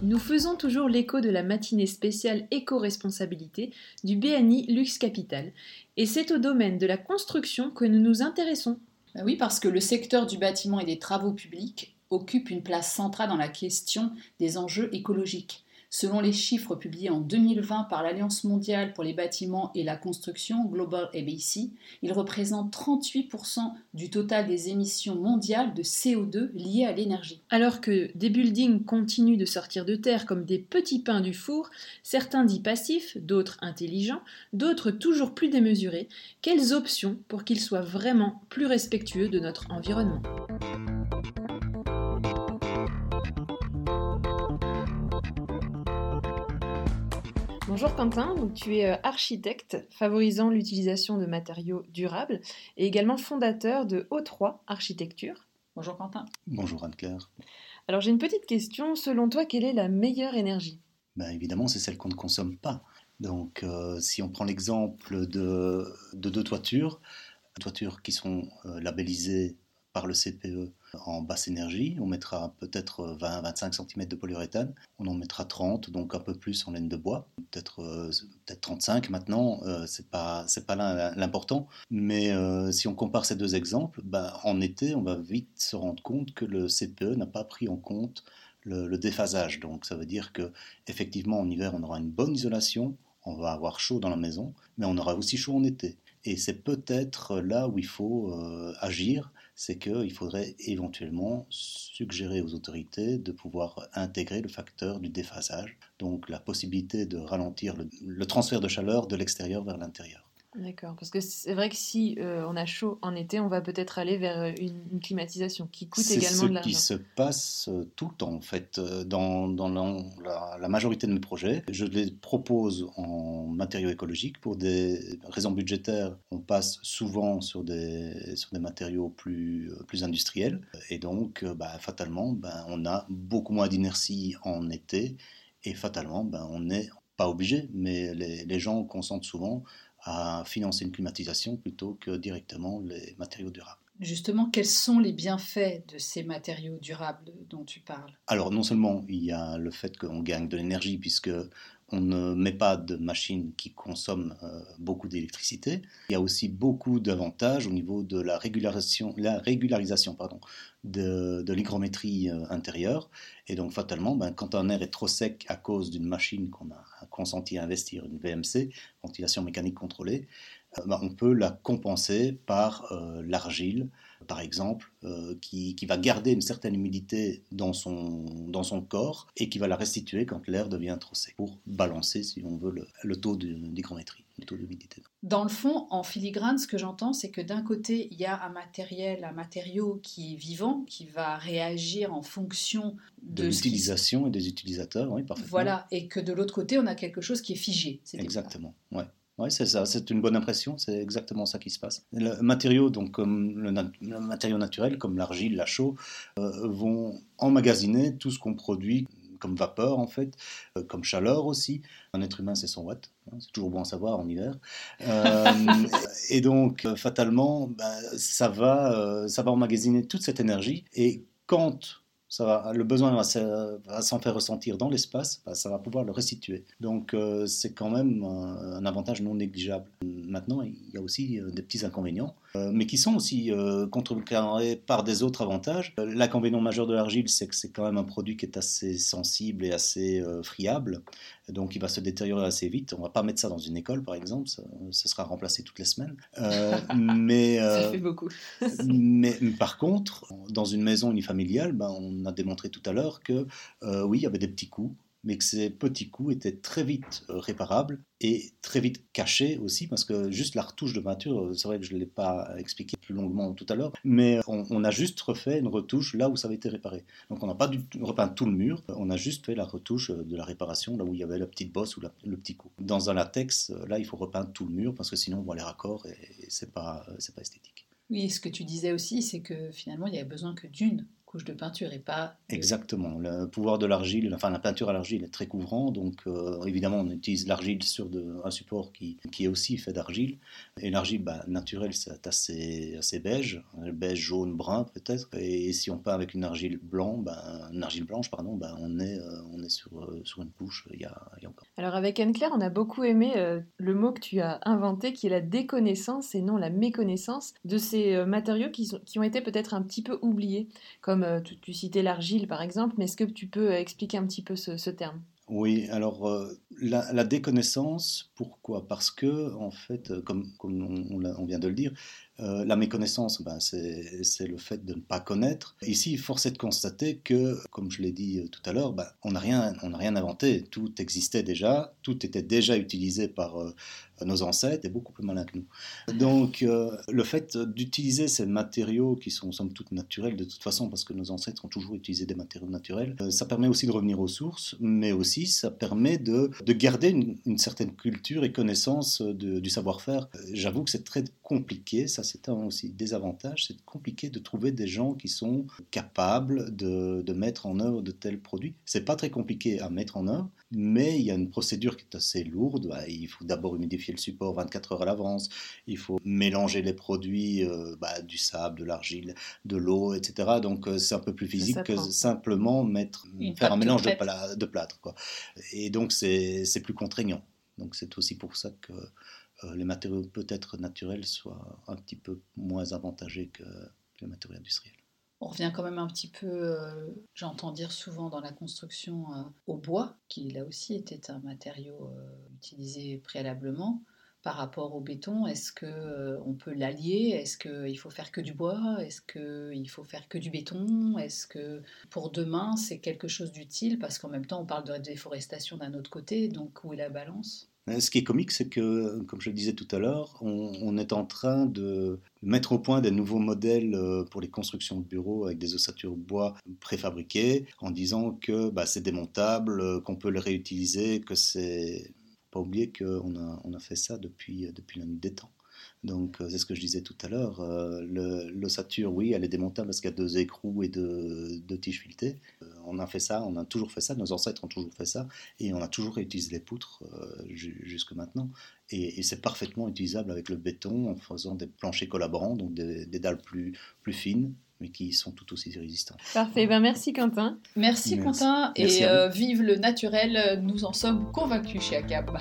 Nous faisons toujours l'écho de la matinée spéciale éco-responsabilité du BNI Luxe Capital, et c'est au domaine de la construction que nous nous intéressons. Ben oui, parce que le secteur du bâtiment et des travaux publics occupe une place centrale dans la question des enjeux écologiques. Selon les chiffres publiés en 2020 par l'Alliance mondiale pour les bâtiments et la construction, Global ABC, il représente 38% du total des émissions mondiales de CO2 liées à l'énergie. Alors que des buildings continuent de sortir de terre comme des petits pains du four, certains dits passifs, d'autres intelligents, d'autres toujours plus démesurés, quelles options pour qu'ils soient vraiment plus respectueux de notre environnement? Bonjour Quentin, donc tu es euh, architecte favorisant l'utilisation de matériaux durables et également fondateur de O3 Architecture. Bonjour Quentin. Bonjour Anne-Claire. Alors j'ai une petite question, selon toi quelle est la meilleure énergie? Ben, Évidemment c'est celle qu'on ne consomme pas. Donc euh, si on prend l'exemple de, deux toitures, toitures qui sont euh, labellisées par le CPE en basse énergie, on mettra peut-être 20-25 cm de polyuréthane, on en mettra 30, donc un peu plus en laine de bois, peut-être euh, peut 35 maintenant, euh, c'est pas pas là l'important, mais euh, si on compare ces deux exemples, ben, en été on va vite se rendre compte que le CPE n'a pas pris en compte le, le, déphasage, donc ça veut dire que effectivement en hiver on aura une bonne isolation, on va avoir chaud dans la maison, mais on aura aussi chaud en été. Et c'est peut-être là où il faut agir c'est qu'il faudrait éventuellement suggérer aux autorités de pouvoir intégrer le facteur du déphasage, donc la possibilité de ralentir le, transfert de chaleur de l'extérieur vers l'intérieur. D'accord, parce que c'est vrai que si euh, on a chaud en été, on va peut-être aller vers euh, une, climatisation qui coûte également de l'argent. C'est ce qui se passe euh, tout le temps en fait. Dans, dans la, majorité de mes projets, je les propose en matériaux écologiques. Pour des raisons budgétaires, on passe souvent sur des, sur des matériaux plus, plus industriels. Et donc, bah, fatalement, bah, on a beaucoup moins d'inertie en été. Et fatalement, bah, on n'est pas obligé, mais les, les gens consentent souvent à financer une climatisation plutôt que directement les matériaux durables. Justement, quels sont les bienfaits de ces matériaux durables dont tu parles? Alors, non seulement il y a le fait qu'on gagne de l'énergie, puisque on ne met pas de machines qui consomment euh, beaucoup d'électricité. Il y a aussi beaucoup d'avantages au niveau de la régularisation, la régularisation pardon, de, l'hygrométrie euh, intérieure. Et donc, fatalement, ben, quand un air est trop sec à cause d'une machine qu'on a consenti à investir, une VMC, ventilation mécanique contrôlée, euh, ben, on peut la compenser par l'argile par exemple, euh, qui, va garder une certaine humidité dans son, dans son corps et qui va la restituer quand l'air devient trop sec, pour balancer, si on veut, le, taux d'hygrométrie, le taux d'humidité. Dans le fond, en filigrane, ce que j'entends, c'est que d'un côté, il y a un matériel, un matériau qui est vivant, qui va réagir en fonction de, l'utilisation et des utilisateurs, oui, parfaitement. Voilà, et que de l'autre côté, on a quelque chose qui est figé. Exactement, ouais. Oui, c'est ça, c'est une bonne impression, c'est exactement ça qui se passe. Le matériau, donc comme le, matériau naturel, comme l'argile, la chaux, euh, vont emmagasiner tout ce qu'on produit comme vapeur en fait, euh, comme chaleur aussi. Un être humain, c'est 100 watts, hein, c'est toujours bon à savoir en hiver. Euh, et donc, fatalement, ben, ça, va, ça va emmagasiner toute cette énergie. Et quand ça va, le besoin va, s'en faire ressentir dans l'espace, bah, ça va pouvoir le restituer. Donc euh, c'est quand même un, avantage non négligeable. Maintenant, il y a aussi euh, des petits inconvénients, euh, mais qui sont aussi contrecarrés par des autres avantages. L'inconvénient majeur de l'argile, c'est que c'est quand même un produit qui est assez sensible et assez friable, donc il va se détériorer assez vite. On va pas mettre ça dans une école, par exemple, ça, sera remplacé toutes les semaines. mais, ça fait beaucoup. mais par contre, dans une maison unifamiliale, ben, on on a démontré tout à l'heure que euh, oui, il y avait des petits coups, mais que ces petits coups étaient très vite euh, réparables et très vite cachés aussi, parce que juste la retouche de peinture, euh, c'est vrai que je ne l'ai pas expliqué plus longuement tout à l'heure, mais on, a juste refait une retouche là où ça avait été réparé. Donc on n'a pas du tout repeint tout le mur, on a juste fait la retouche de la réparation là où il y avait la petite bosse ou le petit coup. Dans un latex, là il faut repeindre tout le mur parce que sinon on voit les raccords et, et c'est pas, esthétique. Oui, ce que tu disais aussi, c'est que finalement, il y avait besoin que d'une couche de peinture et pas. Exactement. Le pouvoir de l'argile, enfin la peinture à l'argile est très couvrant, donc euh, évidemment on utilise l'argile sur de, un support qui, qui, est aussi fait d'argile. Et l'argile bah, naturelle, c'est assez, assez beige, beige, jaune, brun peut-être. Et si on peint avec une argile blanc, bah, une argile blanche, pardon, bah, on est, euh, on est sur, euh, sur une couche. Il y a, il y a encore. Alors avec Anne-Claire, on a beaucoup aimé le mot que tu as inventé, qui est la déconnaissance et non la méconnaissance de ces matériaux qui, sont, qui ont été peut-être un petit peu oubliés, comme euh, tu, citais l'argile par exemple, mais est-ce que tu peux expliquer un petit peu ce, terme? Oui, alors euh, la, déconnaissance, pourquoi? Parce que, en fait, euh, comme, on, vient de le dire, la méconnaissance, ben, c'est le fait de ne pas connaître. Ici, force est de constater que, comme je l'ai dit tout à l'heure, ben, on n'a rien, rien inventé. Tout existait déjà, tout était déjà utilisé par, nos ancêtres est beaucoup plus malin que nous. Donc euh, le fait d'utiliser ces matériaux qui sont somme toute naturels de toute façon, parce que nos ancêtres ont toujours utilisé des matériaux naturels, euh, ça permet aussi de revenir aux sources, mais aussi ça permet de, de garder une, certaine culture et connaissance du savoir-faire. Euh, j'avoue que c'est très compliqué, ça c'est un aussi désavantage, c'est compliqué de trouver des gens qui sont capables de, de mettre en œuvre de tels produits. C'est pas très compliqué à mettre en œuvre, mais il y a une procédure qui est assez lourde. Bah, il faut d'abord humidifier le support 24 heures à l'avance, il faut mélanger les produits, euh, bah, du sable, de l'argile, de l'eau, etc. Donc euh, c'est un peu plus physique que simplement mettre, faire un mélange de, de, plâtre. Quoi. Et donc c'est plus contraignant. Donc c'est aussi pour ça que euh, les matériaux peut-être naturels soient un petit peu moins avantagés que les matériaux industriels. On revient quand même un petit peu, euh, j'entends dire souvent dans la construction, euh, au bois, qui là aussi était un matériau utilisé préalablement. Par rapport au béton, est-ce que on peut l'allier? Est-ce qu'il faut faire que du bois? Est-ce qu'il faut faire que du béton? Est-ce que pour demain c'est quelque chose d'utile? Parce qu'en même temps on parle de déforestation d'un autre côté, donc où est la balance? Ce qui est comique, c'est que, comme je le disais tout à l'heure, on, est en train de mettre au point des nouveaux modèles euh, pour les constructions de bureaux avec des ossatures bois préfabriquées, en disant que bah, c'est démontable, euh, qu'on peut le réutiliser, que c'est... Pas oublier qu'on a, on a fait ça depuis, depuis des temps. Donc, c'est ce que je disais tout à l'heure. L'ossature, oui, elle est démontable parce qu'il y a deux écrous et deux, deux tiges filetées on a fait ça, on a toujours fait ça, nos ancêtres ont toujours fait ça, et on a toujours utilisé les poutres euh, jusque maintenant. Et, c'est parfaitement utilisable avec le béton en faisant des planchers collaborants, donc des, dalles plus, plus fines, mais qui sont tout aussi résistantes. Parfait, ben merci Quentin. Merci, Quentin, et euh, vive le naturel, nous en sommes convaincus chez ACAB.